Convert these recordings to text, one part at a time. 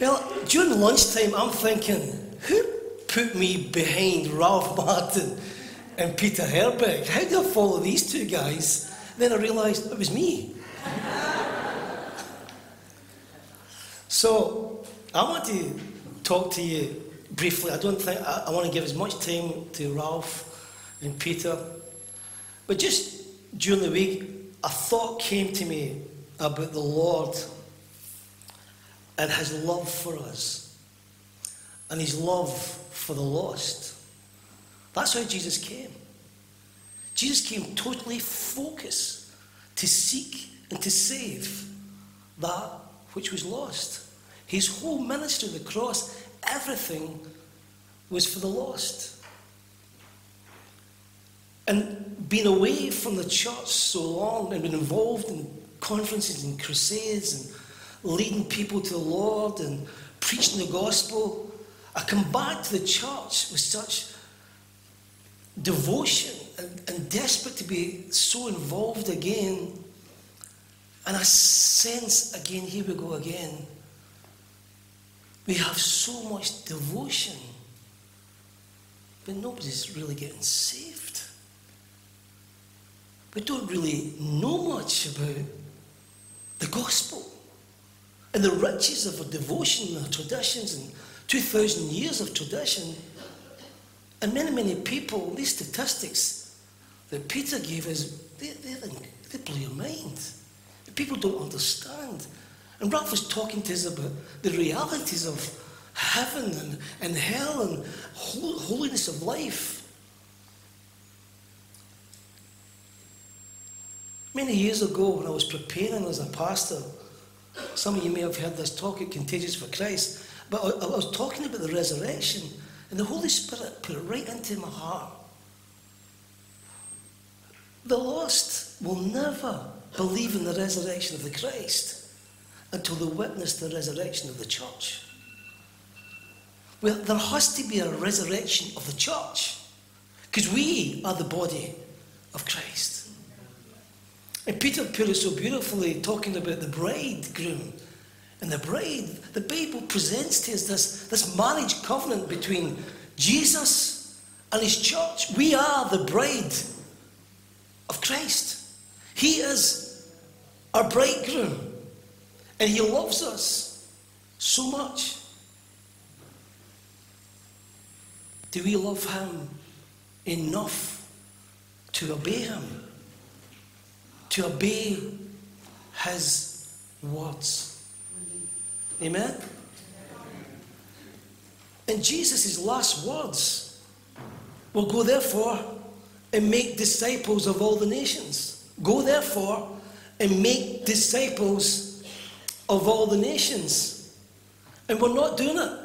Well, during lunchtime, I'm thinking, who put me behind Ralph Martin and Peter Herbeck? How do I follow these two guys? Then I realised it was me. so, I want to talk to you briefly. I don't think I, I want to give as much time to Ralph and Peter. But just during the week, a thought came to me about the Lord and his love for us and his love for the lost. That's how Jesus came. Jesus came totally focused to seek and to save that which was lost. His whole ministry, the cross, everything was for the lost. And being away from the church so long and been involved in conferences and crusades and leading people to the Lord and preaching the gospel, I come back to the church with such devotion and, and desperate to be so involved again. And I sense again, here we go again. We have so much devotion, but nobody's really getting saved. We don't really know much about the gospel and the riches of our devotion and our traditions and 2,000 years of tradition. And many, many people, these statistics that Peter gave us, they, they, they blow your mind. People don't understand. And Ralph was talking to us about the realities of heaven and, and hell and holiness of life. Many years ago, when I was preparing as a pastor, some of you may have heard this talk at Contagious for Christ, but I, I was talking about the resurrection, and the Holy Spirit put it right into my heart. The lost will never believe in the resurrection of the Christ until they witness the resurrection of the church. Well, there has to be a resurrection of the church because we are the body of Christ. And Peter put it so beautifully, talking about the bridegroom. And the bride, the Bible presents to us this, this marriage covenant between Jesus and his church. We are the bride of Christ. He is our bridegroom. And he loves us so much. Do we love him enough to obey him? To obey his words. Amen? And Jesus' last words will go therefore and make disciples of all the nations. Go therefore and make disciples of all the nations. And we're not doing it.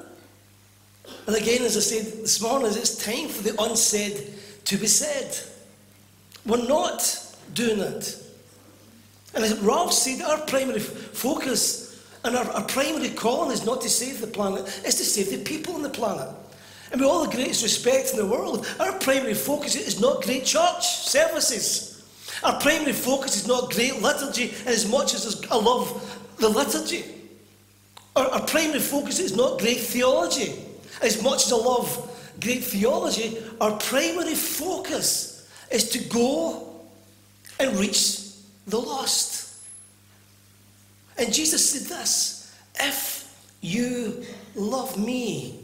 And again, as I said this morning, it's time for the unsaid to be said. We're not doing it. And as Rob said, our primary focus and our, our primary calling is not to save the planet, it's to save the people on the planet. And with all the greatest respect in the world, our primary focus is not great church services. Our primary focus is not great liturgy as much as I love the liturgy. Our, our primary focus is not great theology as much as I love great theology. Our primary focus is to go and reach the lost. And Jesus said this If you love me,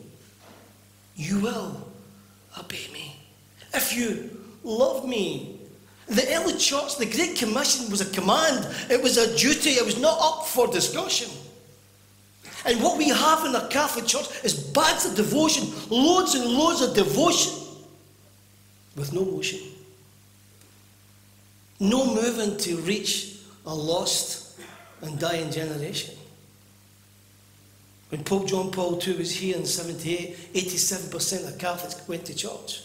you will obey me. If you love me, the early church, the Great Commission was a command, it was a duty, it was not up for discussion. And what we have in the Catholic Church is bags of devotion, loads and loads of devotion with no motion no moving to reach a lost and dying generation. When Pope John Paul II was here in 78, 87% of Catholics went to church.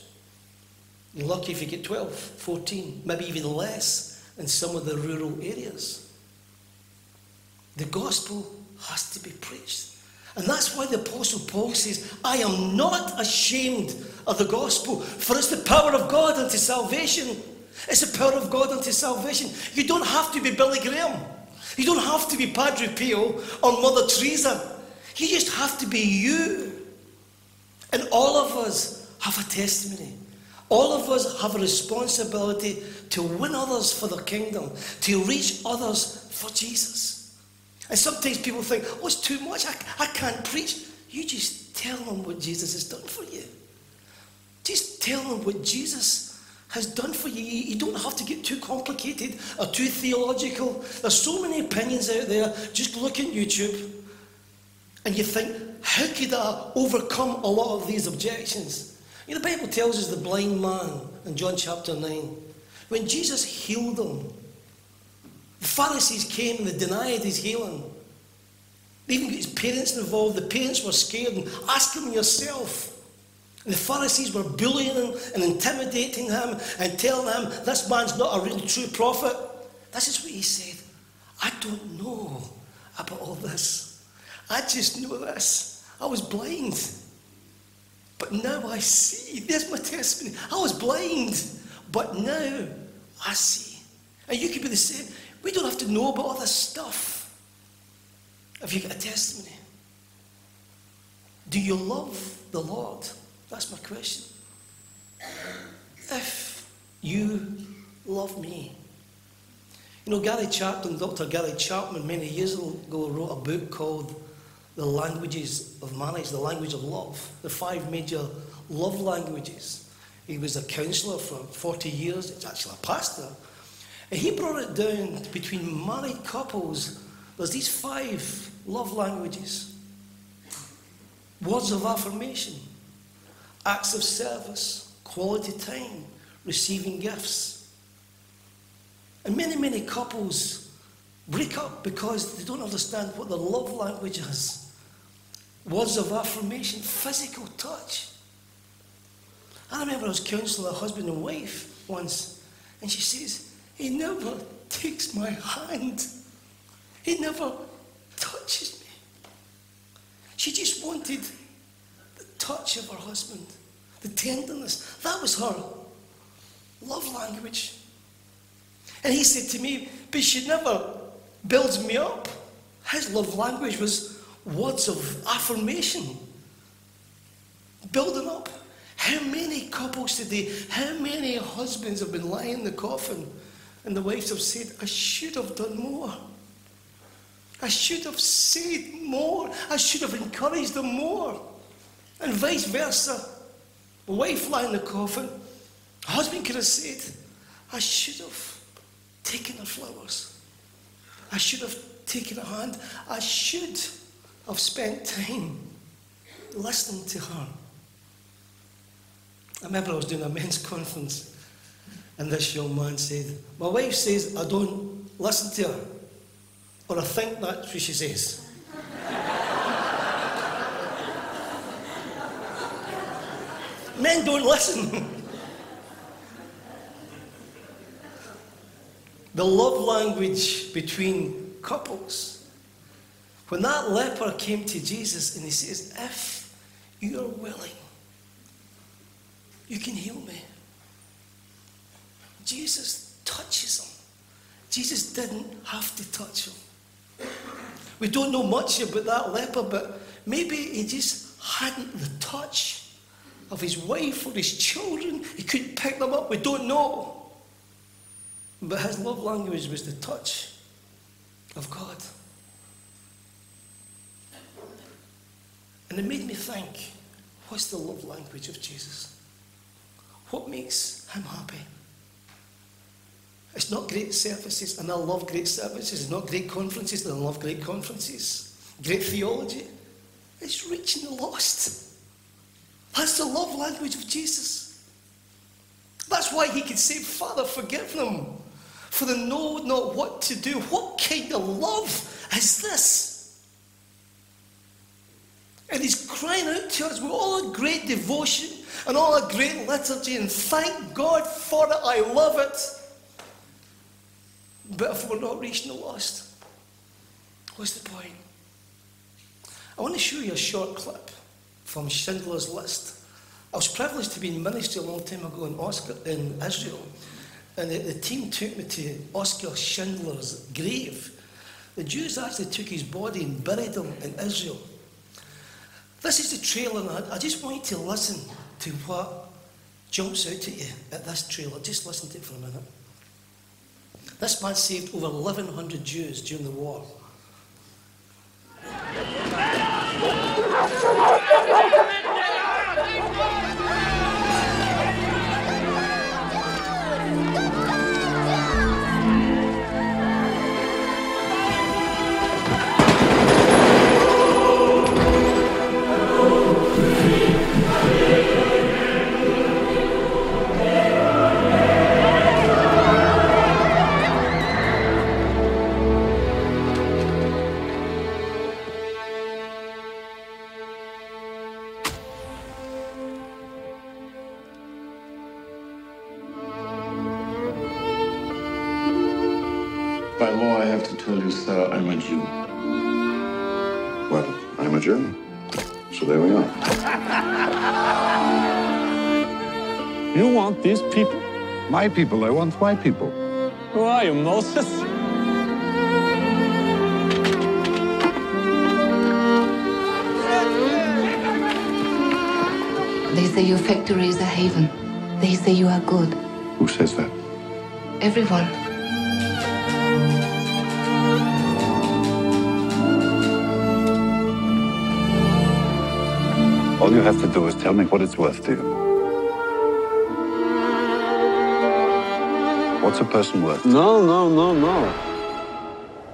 You're lucky if you get 12, 14, maybe even less in some of the rural areas. The gospel has to be preached. And that's why the Apostle Paul says, I am not ashamed of the gospel, for it's the power of God unto salvation it's the power of God unto salvation. You don't have to be Billy Graham. You don't have to be Padre Pio or Mother Teresa. You just have to be you. And all of us have a testimony. All of us have a responsibility to win others for the kingdom, to reach others for Jesus. And sometimes people think, oh, it's too much. I, I can't preach. You just tell them what Jesus has done for you. Just tell them what Jesus has done for you. You don't have to get too complicated or too theological. There's so many opinions out there. Just look at YouTube and you think, how could I overcome a lot of these objections? You know, the Bible tells us the blind man in John chapter 9, when Jesus healed him, the Pharisees came and they denied his healing. They even got his parents involved. The parents were scared and ask him yourself. And the Pharisees were bullying and intimidating him and telling him this man's not a real true prophet. This is what he said. I don't know about all this. I just know this. I was blind. But now I see. There's my testimony. I was blind, but now I see. And you could be the same. We don't have to know about all this stuff. Have you got a testimony? Do you love the Lord? That's my question. If you love me. You know, Gary Chapman, Dr. Gary Chapman, many years ago wrote a book called The Languages of Marriage, The Language of Love, the five major love languages. He was a counsellor for 40 years, he's actually a pastor. And he brought it down between married couples. There's these five love languages words of affirmation, acts of service, quality time, receiving gifts. And many, many couples break up because they don't understand what the love language is. Words of affirmation, physical touch. I remember I was counselling a husband and wife once, and she says, He never takes my hand. He never touches me. She just wanted touch of her husband, the tenderness. That was her love language. And he said to me, but she never builds me up. His love language was words of affirmation, building up. How many couples today, how many husbands have been lying in the coffin and the wives have said, I should have done more. I should have said more. I should have encouraged them more. And vice versa. The wife lying in the coffin, the husband could have said, I should have taken her flowers. I should have taken her hand. I should have spent time listening to her. I remember I was doing a men's conference, and this young man said, My wife says I don't listen to her. Or I think that's what she says. Men don't listen. the love language between couples. When that leper came to Jesus and he says, If you're willing, you can heal me. Jesus touches him. Jesus didn't have to touch him. We don't know much about that leper, but maybe he just hadn't the touch of his wife or his children. He couldn't pick them up. We don't know. But his love language was the touch of God. And it made me think what's the love language of Jesus? What makes him happy? It's not great services, and I love great services. It's not great conferences, and I love great conferences. Great theology. It's reaching the lost. That's the love language of Jesus. That's why he could say, Father, forgive them, for they know not what to do. What kind of love is this? And he's crying out to us with all a great devotion and all a great liturgy, and thank God for it. I love it. But if we're not reaching the lost, what's the point? I want to show you a short clip from Schindler's List. I was privileged to be in ministry a long time ago in, Oscar, in Israel, and the, the team took me to Oscar Schindler's grave. The Jews actually took his body and buried him in Israel. This is the trailer, and I, I just want you to listen to what jumps out at you at this trailer. Just listen to it for a minute. This man saved over 1,100 Jews during the war. My people, I want white people. Who are you, Moses? They say your factory is a haven. They say you are good. Who says that? Everyone. All you have to do is tell me what it's worth to you. What's a person worth? No, no, no, no.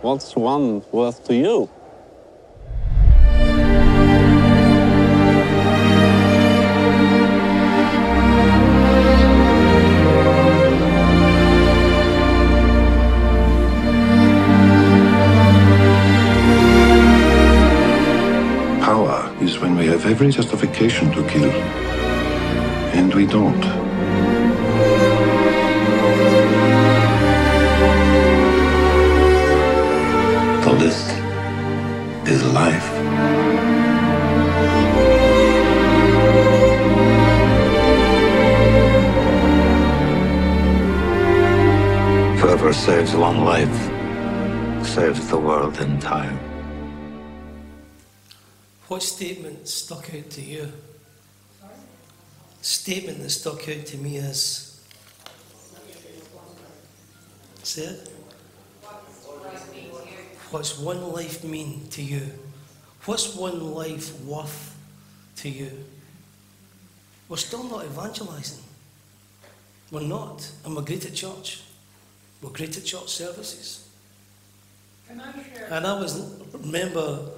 What's one worth to you? Power is when we have every justification to kill. And we don't. Whoever saves one life saves the world entire. What statement stuck out to you? Statement that stuck out to me is. Say it. What's one life mean to you? What's one life worth to you? We're still not evangelizing. We're not. And we're great at church. We're great at church services. And I was remember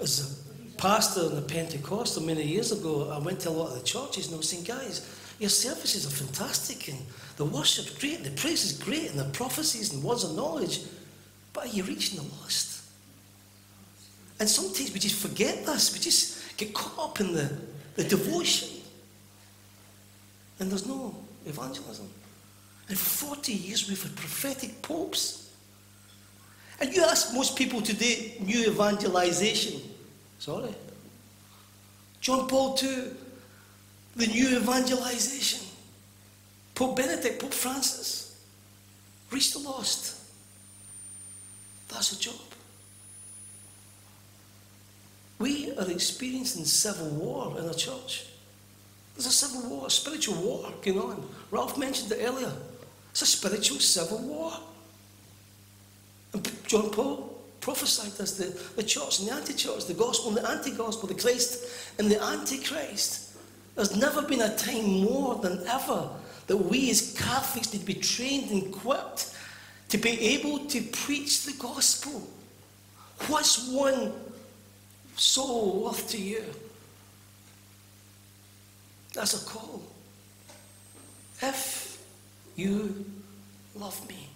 as a pastor in the Pentecostal many years ago, I went to a lot of the churches and I was saying, guys, your services are fantastic and the worship's great, and the praise is great, and the prophecies and words of knowledge, but are you reaching the lost? And sometimes we just forget this. We just get caught up in the, the devotion. And there's no evangelism. For 40 years we've had prophetic popes. And you ask most people today, new evangelization. Sorry. John Paul II, the new evangelization. Pope Benedict, Pope Francis. Reach the lost. That's a job. We are experiencing civil war in our church. There's a civil war, a spiritual war going on. Ralph mentioned it earlier. It's a spiritual civil war. And John Paul prophesied this the, the church and the anti church, the gospel and the anti gospel, the Christ and the antichrist. There's never been a time more than ever that we as Catholics need to be trained and equipped to be able to preach the gospel. What's one soul worth to you? That's a call. If you love me.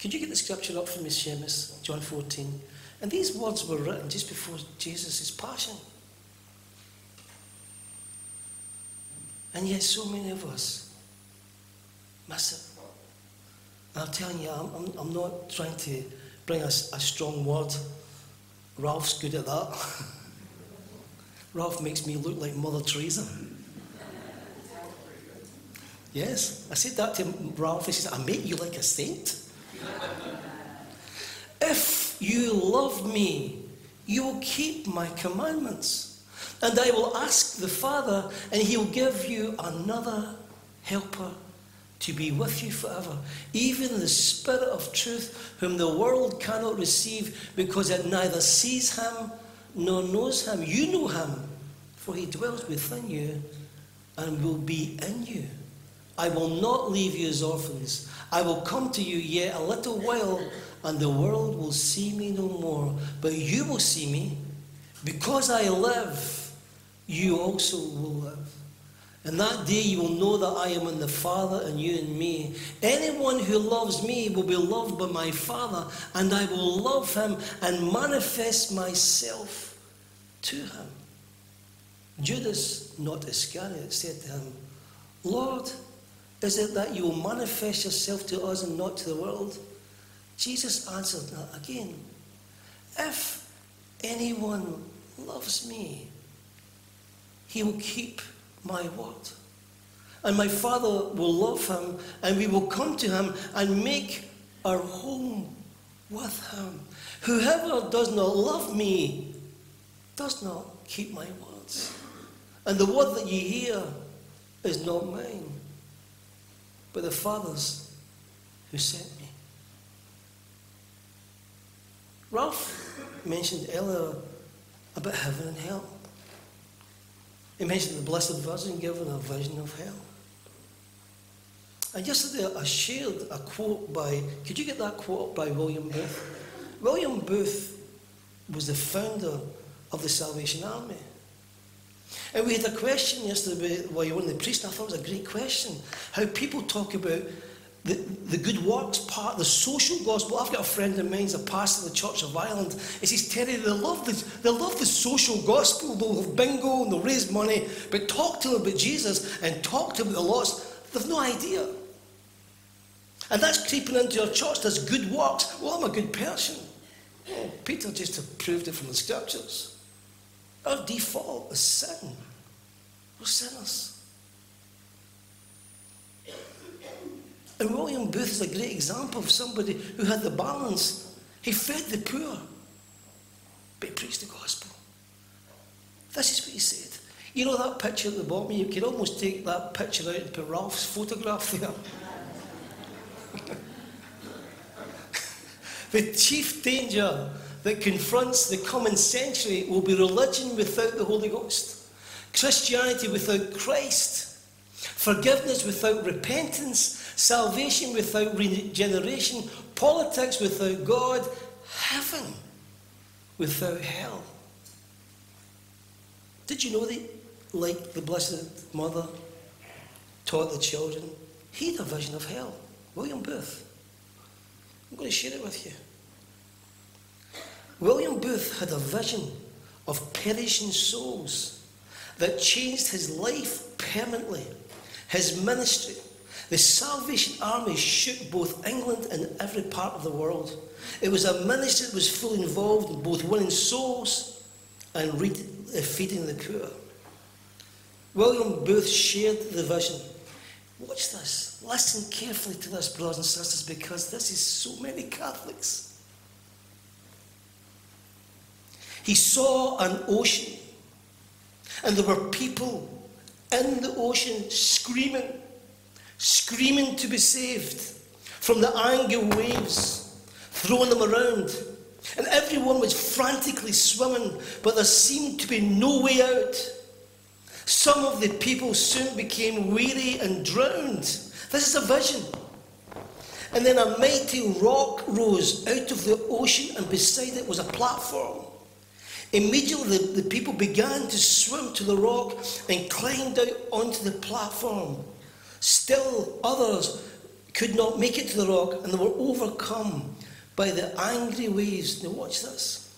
Could you get the scripture up for me, Seamus? John 14. And these words were written just before Jesus' passion. And yet, so many of us miss it. And I'm telling you, I'm, I'm, I'm not trying to bring a, a strong word. Ralph's good at that. Ralph makes me look like Mother Teresa. Yes, I said that to Ralph. He says, I make you like a saint. if you love me, you will keep my commandments. And I will ask the Father, and he will give you another helper to be with you forever, even the Spirit of truth, whom the world cannot receive because it neither sees him nor knows him. You know him, for he dwells within you and will be in you. I will not leave you as orphans. I will come to you yet a little while, and the world will see me no more. But you will see me. Because I live, you also will live. And that day you will know that I am in the Father and you in me. Anyone who loves me will be loved by my Father, and I will love him and manifest myself to him. Judas, not Iscariot, said to him, Lord, is it that you will manifest yourself to us and not to the world? Jesus answered again, If anyone loves me, he will keep my word. And my Father will love him, and we will come to him and make our home with him. Whoever does not love me does not keep my words. And the word that you hear is not mine but the Father's who sent me. Ralph mentioned earlier about heaven and hell. He mentioned the Blessed Virgin giving a vision of hell. And yesterday I shared a quote by, could you get that quote by William Booth? William Booth was the founder of the Salvation Army. And we had a question yesterday you were in the priest, and I thought it was a great question. How people talk about the, the good works part, the social gospel. I've got a friend of mine, he's a pastor of the Church of Ireland. He says, Terry, they love the, they love the social gospel. They'll have bingo and they'll raise money, but talk to them about Jesus and talk to them about the lost. They've no idea. And that's creeping into our church. There's good works. Well, I'm a good person. Oh, Peter just proved it from the scriptures. Our default is sin. We're sinners. And William Booth is a great example of somebody who had the balance. He fed the poor, but he preached the gospel. This is what he said. You know that picture at the bottom? You could almost take that picture out and put Ralph's photograph there. the chief danger that confronts the coming century will be religion without the Holy Ghost, Christianity without Christ, forgiveness without repentance, salvation without regeneration, politics without God, heaven without hell. Did you know that, like the Blessed Mother taught the children, he had a vision of hell? William Booth. I'm going to share it with you. William Booth had a vision of perishing souls that changed his life permanently. His ministry, the Salvation Army shook both England and every part of the world. It was a ministry that was fully involved in both winning souls and uh, feeding the poor. William Booth shared the vision. Watch this. Listen carefully to this, brothers and sisters, because this is so many Catholics. He saw an ocean, and there were people in the ocean screaming, screaming to be saved from the angry waves throwing them around. And everyone was frantically swimming, but there seemed to be no way out. Some of the people soon became weary and drowned. This is a vision. And then a mighty rock rose out of the ocean, and beside it was a platform. Immediately, the, the people began to swim to the rock and climbed out onto the platform. Still, others could not make it to the rock and they were overcome by the angry waves. Now, watch this.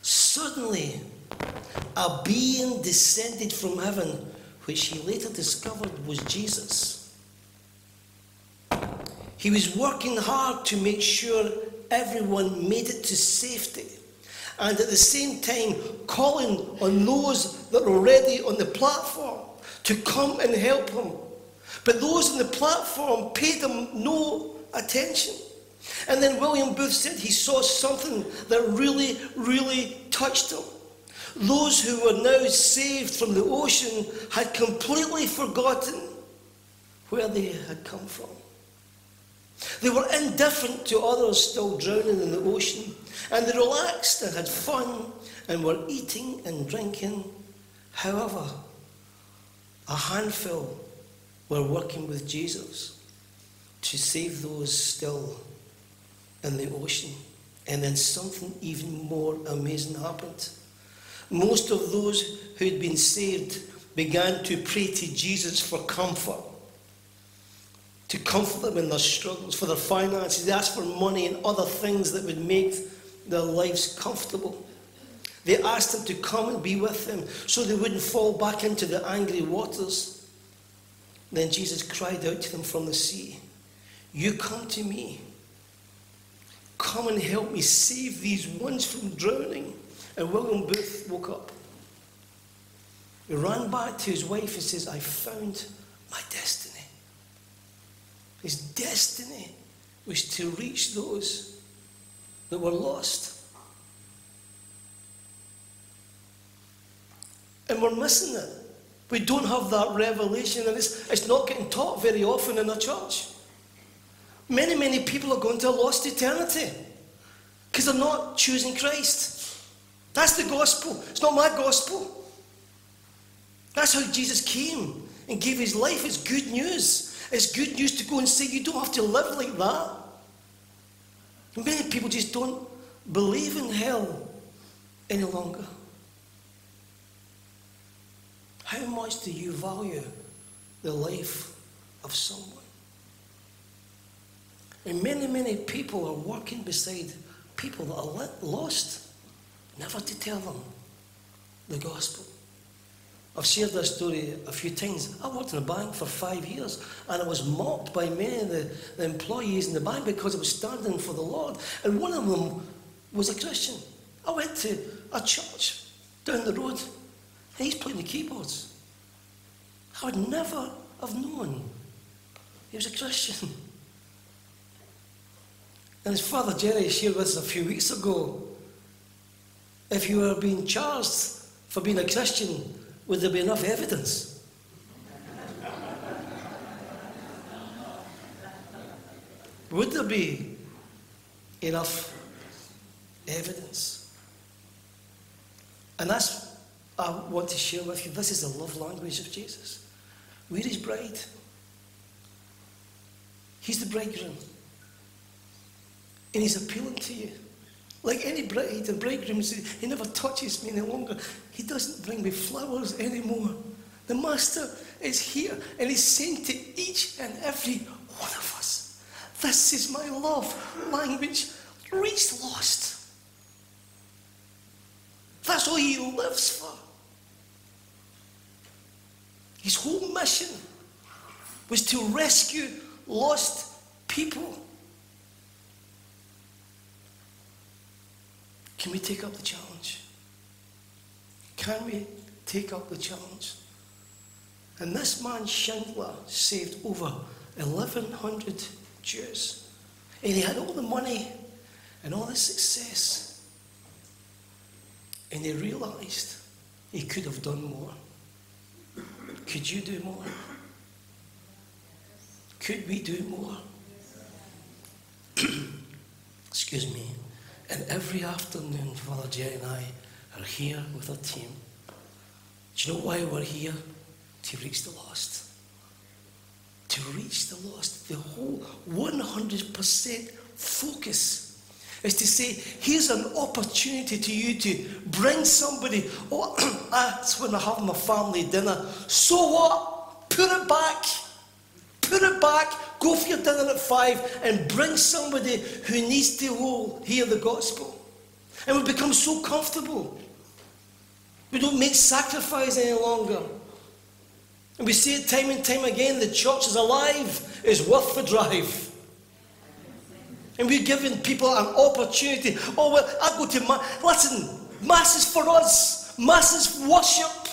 Suddenly, a being descended from heaven, which he later discovered was Jesus. He was working hard to make sure everyone made it to safety and at the same time calling on those that were already on the platform to come and help him. But those on the platform paid him no attention. And then William Booth said he saw something that really, really touched him. Those who were now saved from the ocean had completely forgotten where they had come from. They were indifferent to others still drowning in the ocean, and they relaxed and had fun and were eating and drinking. However, a handful were working with Jesus to save those still in the ocean. And then something even more amazing happened. Most of those who'd been saved began to pray to Jesus for comfort, to comfort them in their struggles, for their finances. They asked for money and other things that would make their lives comfortable. They asked him to come and be with them so they wouldn't fall back into the angry waters. Then Jesus cried out to them from the sea, You come to me. Come and help me save these ones from drowning. And William Booth woke up. He ran back to his wife and says, I found my destiny. His destiny was to reach those that were lost. And we're missing it. We don't have that revelation, and it's, it's not getting taught very often in a church. Many, many people are going to a lost eternity because they're not choosing Christ. That's the gospel. It's not my gospel. That's how Jesus came and gave his life. It's good news. It's good news to go and say you don't have to live like that. Many people just don't believe in hell any longer. How much do you value the life of someone? And many, many people are working beside people that are lost, never to tell them the gospel. I've shared this story a few times. I worked in a bank for five years and I was mocked by many of the, the employees in the bank because I was standing for the Lord. And one of them was a Christian. I went to a church down the road and he's playing the keyboards. I would never have known he was a Christian. And his father Jerry shared with us a few weeks ago if you were being charged for being a Christian, would there be enough evidence? would there be enough evidence? And that's I want to share with you. This is the love language of Jesus. We're his bride. He's the bridegroom. And he's appealing to you. Like any bride and bridegroom, he never touches me any longer. He doesn't bring me flowers anymore. The Master is here and he's saying to each and every one of us, This is my love language. Reach lost. That's all he lives for. His whole mission was to rescue lost people. Can we take up the challenge? Can we take up the challenge? And this man, Schindler, saved over 1,100 Jews. And he had all the money and all the success. And he realized he could have done more. Could you do more? Could we do more? Excuse me. And every afternoon, Father Jerry and I are here with our team. Do you know why we're here? To reach the lost. To reach the lost. The whole 100% focus is to say, here's an opportunity to you to bring somebody. Oh, that's when I have my family dinner. So what? Put it back. Put it back. Go for your dinner at five and bring somebody who needs to hear the gospel. And we become so comfortable. We don't make sacrifice any longer. And we see it time and time again the church is alive, is worth the drive. And we're giving people an opportunity. Oh, well, I go to Mass. Listen, Mass is for us. Mass is worship.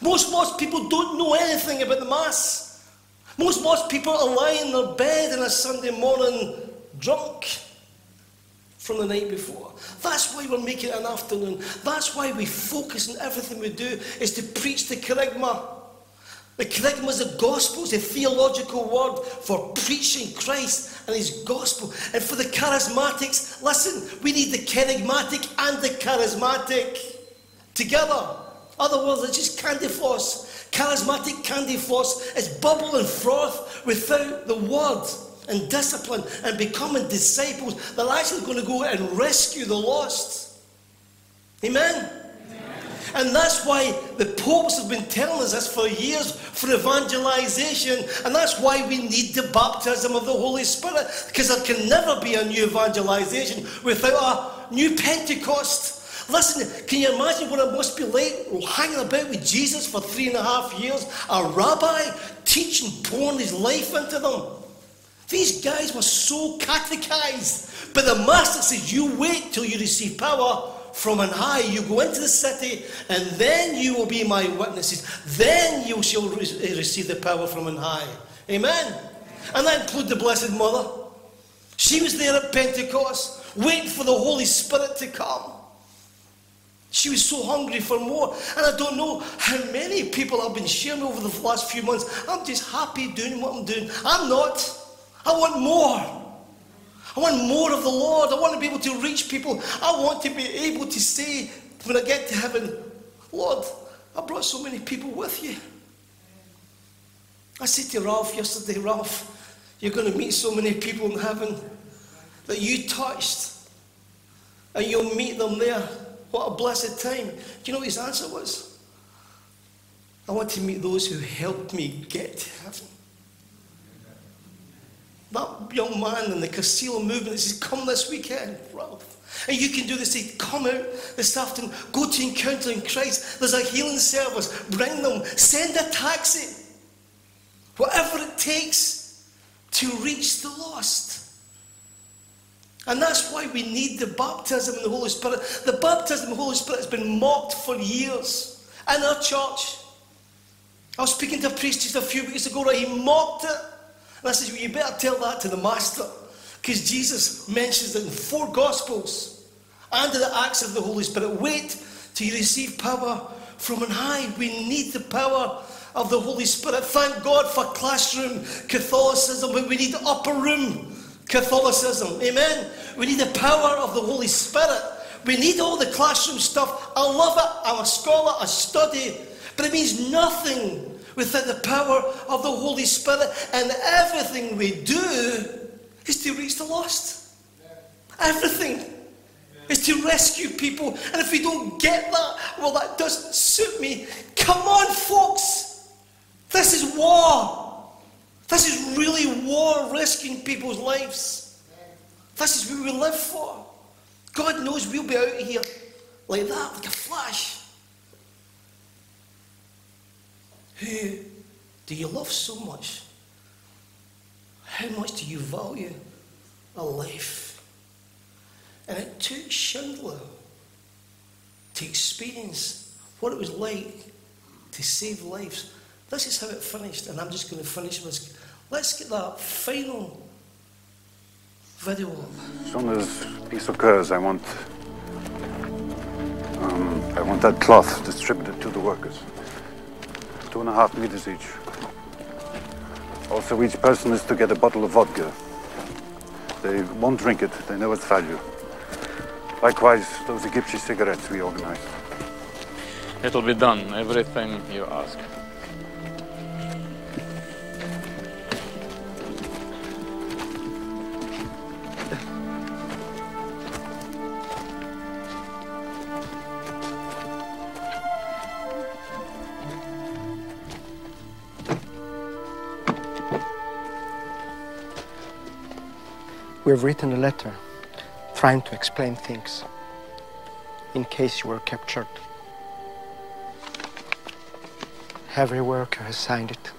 Most most people don't know anything about the Mass. Most most people are lying in their bed on a Sunday morning drunk from the night before. That's why we're making it an afternoon. That's why we focus on everything we do is to preach the kerygma. The kerygma is the gospel, it's a theological word for preaching Christ and his gospel. And for the charismatics, listen, we need the kerygmatic and the charismatic together. Other words, it's just candy floss. Charismatic candy floss is bubble and froth without the word and discipline and becoming disciples that are actually going to go and rescue the lost. Amen? And that's why the popes have been telling us this for years for evangelization. And that's why we need the baptism of the Holy Spirit. Because there can never be a new evangelization without a new Pentecost. Listen, can you imagine what it must be like hanging about with Jesus for three and a half years? A rabbi teaching, pouring his life into them. These guys were so catechized. But the master says, You wait till you receive power from on high. You go into the city, and then you will be my witnesses. Then you shall re- receive the power from on high. Amen. And that includes the Blessed Mother. She was there at Pentecost, waiting for the Holy Spirit to come. She was so hungry for more. And I don't know how many people I've been sharing over the last few months. I'm just happy doing what I'm doing. I'm not. I want more. I want more of the Lord. I want to be able to reach people. I want to be able to say, when I get to heaven, Lord, I brought so many people with you. I said to Ralph yesterday, Ralph, you're going to meet so many people in heaven that you touched, and you'll meet them there. What a blessed time. Do you know what his answer was? I want to meet those who helped me get to heaven. That young man in the Cursillo movement says, Come this weekend, Ralph. And you can do this. Come out this afternoon, go to Encountering Christ. There's a healing service. Bring them. Send a taxi. Whatever it takes to reach the lost. And that's why we need the baptism in the Holy Spirit. The baptism in the Holy Spirit has been mocked for years in our church. I was speaking to a priest just a few weeks ago, right? He mocked it. And I said, well, you better tell that to the Master. Because Jesus mentions it in four Gospels and in the Acts of the Holy Spirit. Wait till you receive power from on high. We need the power of the Holy Spirit. Thank God for classroom Catholicism, but we need upper room Catholicism. Amen. We need the power of the Holy Spirit. We need all the classroom stuff. I love it. I'm a scholar, I study, but it means nothing without the power of the Holy Spirit. And everything we do is to reach the lost. Everything is to rescue people. And if we don't get that, well, that doesn't suit me. Come on, folks. This is war. This is really war, risking people's lives. This is what we live for. God knows we'll be out of here like that, like a flash. Who do you love so much? How much do you value a life? And it took Schindler to experience what it was like to save lives. This is how it finished, and I'm just going to finish this. Let's get that final video up. As soon as peace occurs, I want um, I want that cloth distributed to the workers. Two and a half meters each. Also, each person is to get a bottle of vodka. They won't drink it, they know its value. Likewise, those Egyptian cigarettes we organized. It'll be done, everything you ask. We've written a letter trying to explain things in case you were captured. Every worker has signed it.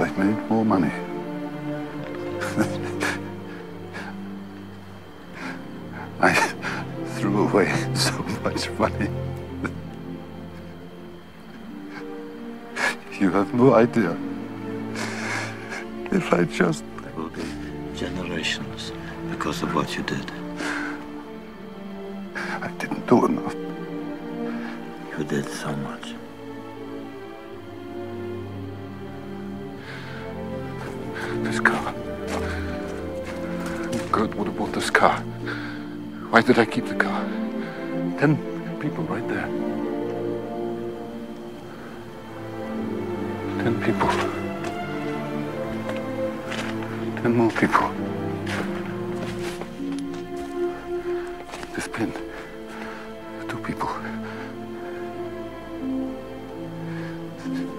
I'd made more money. I threw away so much money. You have no idea. If I just. There will be generations because of what you did. I didn't do enough. You did so much. Kurt would have bought this car. Why did I keep the car? Ten people right there. Ten people. Ten more people. This pin. Two people.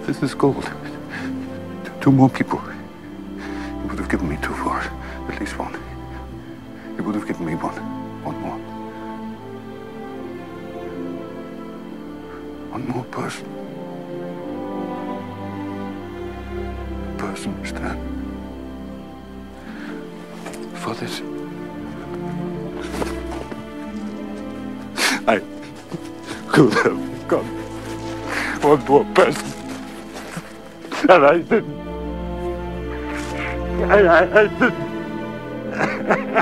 This is gold. Two more people. He would have given me two for it. Me one. One more. One more person. Person stand. For this. I could have got one more person. And I didn't. And I, I didn't. I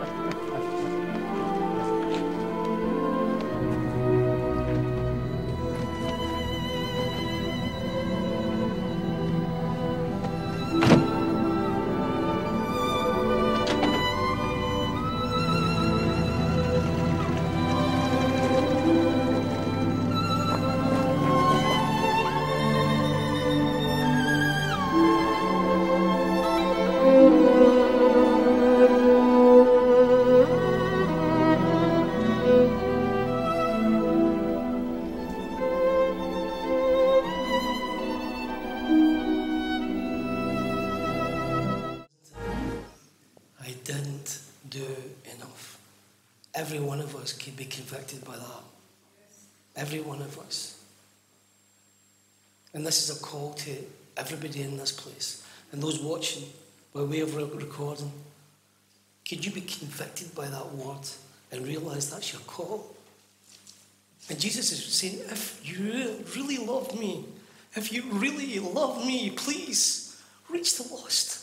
enough. Every one of us can be convicted by that. Every one of us. And this is a call to everybody in this place and those watching by way of re- recording. Could you be convicted by that word and realize that's your call? And Jesus is saying, if you really love me, if you really love me, please reach the lost.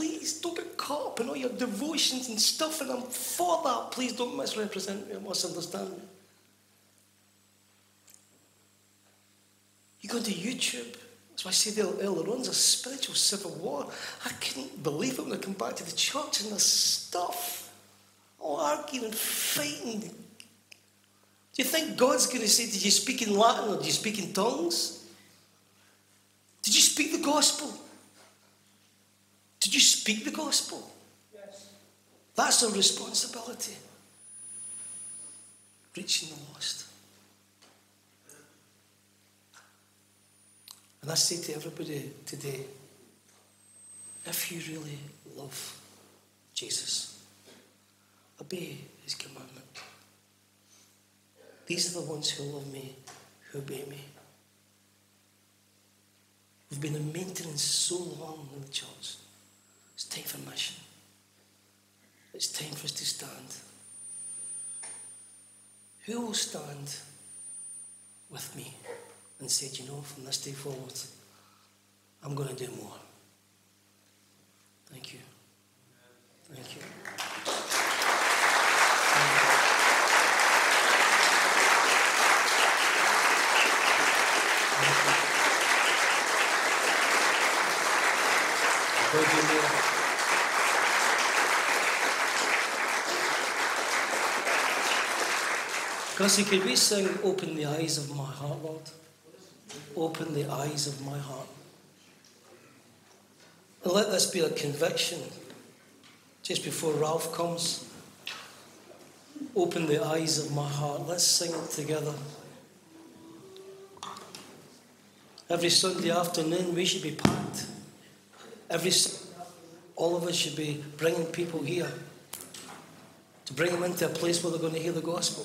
Please don't get caught up in all your devotions and stuff, and I'm for that. Please don't misrepresent me or misunderstand me. You go to YouTube. That's why I said earlier on, there's a spiritual civil war. I couldn't believe it when I come back to the church and this stuff. All arguing and fighting. Do you think God's going to say, Did you speak in Latin or did you speak in tongues? Did you speak the gospel? Did you speak the gospel? Yes. That's our responsibility. Reaching the lost. And I say to everybody today if you really love Jesus, obey his commandment. These are the ones who love me, who obey me. We've been in maintenance so long in the church. It's time for mission. It's time for us to stand. Who will stand with me and say, you know, from this day forward, I'm going to do more? Thank you. Thank you. Lord, you Gussie, could we sing Open the Eyes of My Heart, Lord? Open the eyes of my heart. And let this be a conviction just before Ralph comes. Open the eyes of my heart. Let's sing it together. Every Sunday afternoon, we should be packed. Every all of us should be bringing people here to bring them into a place where they're going to hear the gospel.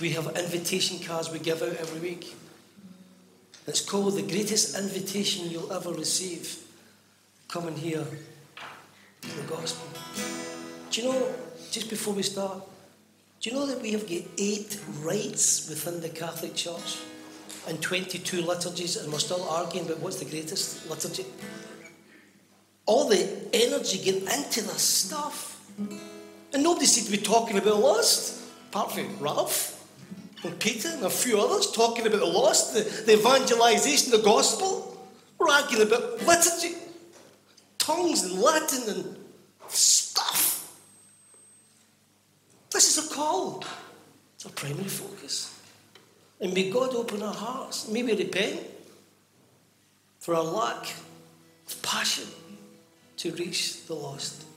We have invitation cards we give out every week. It's called the greatest invitation you'll ever receive. Come and hear the gospel. Do you know, just before we start, do you know that we have got eight rites within the Catholic Church and 22 liturgies, and we're still arguing about what's the greatest liturgy? All the energy getting into this stuff. And nobody seems to be talking about lost, apart from Ralph and Peter and a few others talking about the lost, the, the evangelization, the gospel. We're arguing about liturgy, tongues and Latin and stuff. This is a call. It's our primary focus. And may God open our hearts. May we repent for our lack of passion to reach the lost.